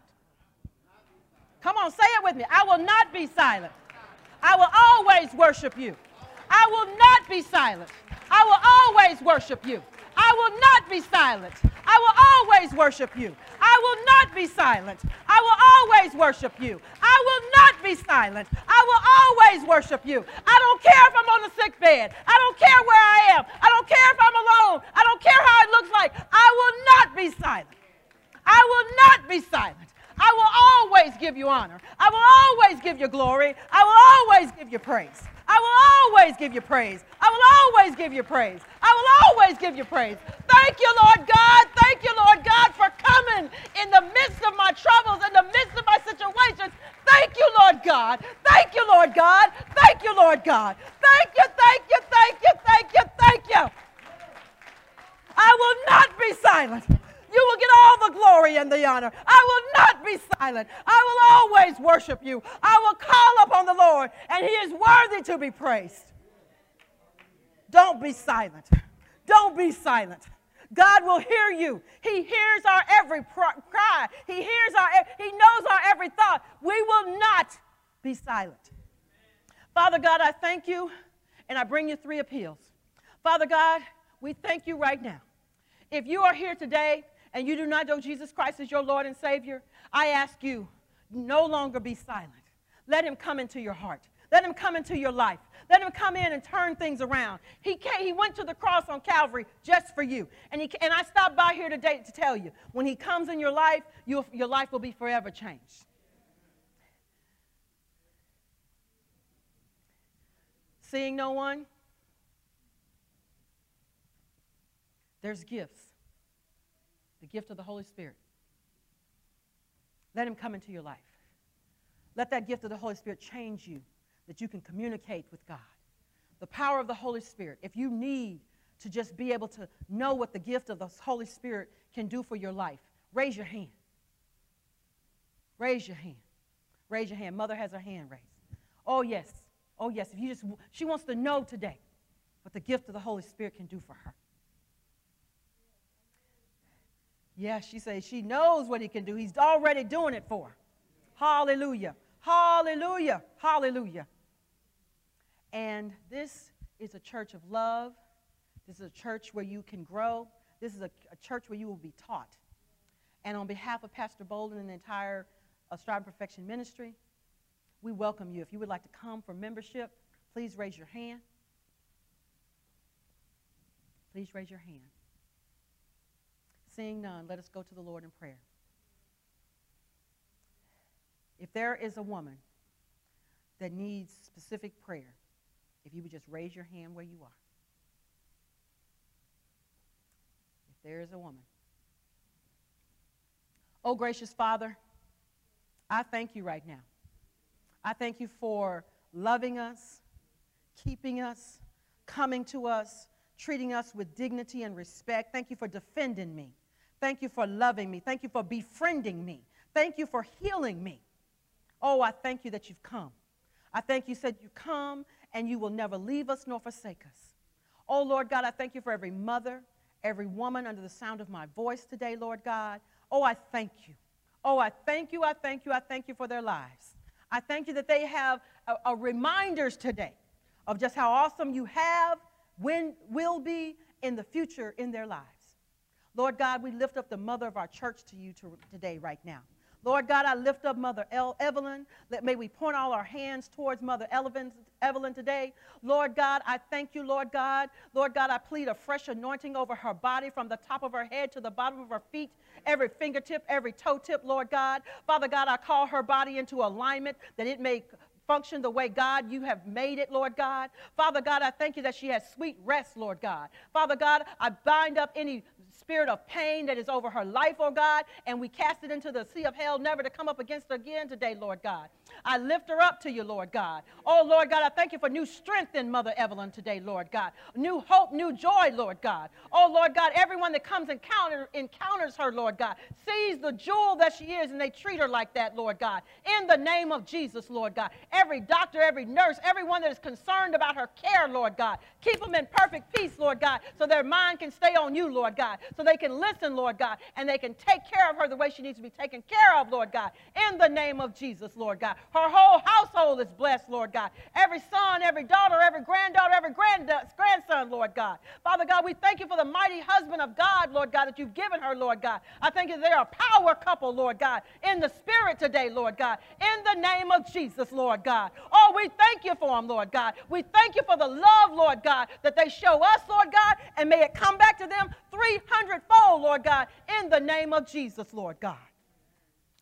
Speaker 1: Come on, say it with me. I will not be silent. I will always worship you. I will not be silent. I will always worship you. I will not be silent. I will always worship you. I will not be silent. I will always worship you. I will not be silent. Always worship you. I don't care if I'm on the sick bed. I don't care where I am. I don't care if I'm alone. I don't care how it looks like. I will not be silent. I will not be silent. I will always give you honor. I will always give you glory. I will always give you praise. I will always give you praise. I will always give you praise. I will always give you praise. Thank you, Lord God. Thank you, Lord God, for coming in the midst of my troubles, in the midst of my situations. Thank you, Lord God. Thank you, Lord God. Thank you, Lord God. Thank you, thank you, thank you, thank you, thank you. I will not be silent. You will get all the glory and the honor. I will not be silent. I will always worship you. I will call upon the Lord, and he is worthy to be praised. Don't be silent. Don't be silent. God will hear you. He hears our every cry. He hears our he knows our every thought. We will not be silent. Father God, I thank you and I bring you three appeals. Father God, we thank you right now. If you are here today and you do not know Jesus Christ as your Lord and Savior, I ask you, no longer be silent. Let him come into your heart. Let him come into your life. Let him come in and turn things around. He, came, he went to the cross on Calvary just for you. And, he, and I stopped by here today to tell you when he comes in your life, your, your life will be forever changed. Seeing no one, there's gifts the gift of the Holy Spirit. Let him come into your life. Let that gift of the Holy Spirit change you that you can communicate with God. The power of the Holy Spirit. If you need to just be able to know what the gift of the Holy Spirit can do for your life, raise your hand. Raise your hand. Raise your hand. Mother has her hand raised. Oh, yes. Oh, yes. If you just, she wants to know today what the gift of the Holy Spirit can do for her. Yeah, she says she knows what he can do. He's already doing it for her. Hallelujah. Hallelujah. Hallelujah. And this is a church of love. This is a church where you can grow. This is a, a church where you will be taught. And on behalf of Pastor Bolden and the entire uh, Perfection Ministry, we welcome you. If you would like to come for membership, please raise your hand. Please raise your hand. Seeing none, let us go to the Lord in prayer. If there is a woman that needs specific prayer, if you would just raise your hand where you are. If there is a woman. Oh, gracious Father, I thank you right now. I thank you for loving us, keeping us, coming to us, treating us with dignity and respect. Thank you for defending me. Thank you for loving me. Thank you for befriending me. Thank you for healing me. Oh, I thank you that you've come. I thank you said you come and you will never leave us nor forsake us. Oh, Lord God, I thank you for every mother, every woman under the sound of my voice today, Lord God. Oh, I thank you. Oh, I thank you, I thank you, I thank you for their lives. I thank you that they have a, a reminders today of just how awesome you have, when, will be in the future in their lives. Lord God, we lift up the mother of our church to you to, today, right now. Lord God, I lift up Mother El- Evelyn. Let, may we point all our hands towards Mother Evelyn, Evelyn today. Lord God, I thank you, Lord God. Lord God, I plead a fresh anointing over her body from the top of her head to the bottom of her feet, every fingertip, every toe tip, Lord God. Father God, I call her body into alignment that it may function the way, God, you have made it, Lord God. Father God, I thank you that she has sweet rest, Lord God. Father God, I bind up any spirit of pain that is over her life, oh God, and we cast it into the sea of hell, never to come up against her again today, Lord God. I lift her up to you, Lord God. Oh, Lord God, I thank you for new strength in Mother Evelyn today, Lord God. New hope, new joy, Lord God. Oh, Lord God, everyone that comes and encounter, encounters her, Lord God, sees the jewel that she is and they treat her like that, Lord God. In the name of Jesus, Lord God. Every doctor, every nurse, everyone that is concerned about her care, Lord God, keep them in perfect peace, Lord God, so their mind can stay on you, Lord God, so they can listen, Lord God, and they can take care of her the way she needs to be taken care of, Lord God. In the name of Jesus, Lord God. Her whole household is blessed, Lord God. Every son, every daughter, every granddaughter, every grandson, Lord God. Father God, we thank you for the mighty husband of God, Lord God, that you've given her, Lord God. I thank you they are a power couple, Lord God, in the spirit today, Lord God. In the name of Jesus, Lord God. Oh, we thank you for them, Lord God. We thank you for the love, Lord God, that they show us, Lord God, and may it come back to them 300 fold, Lord God, in the name of Jesus, Lord God.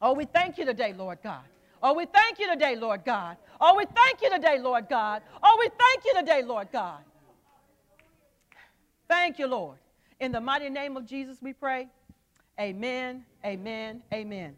Speaker 1: Oh, we thank you today, Lord God. Oh, we thank you today, Lord God. Oh, we thank you today, Lord God. Oh, we thank you today, Lord God. Thank you, Lord. In the mighty name of Jesus, we pray. Amen, amen, amen.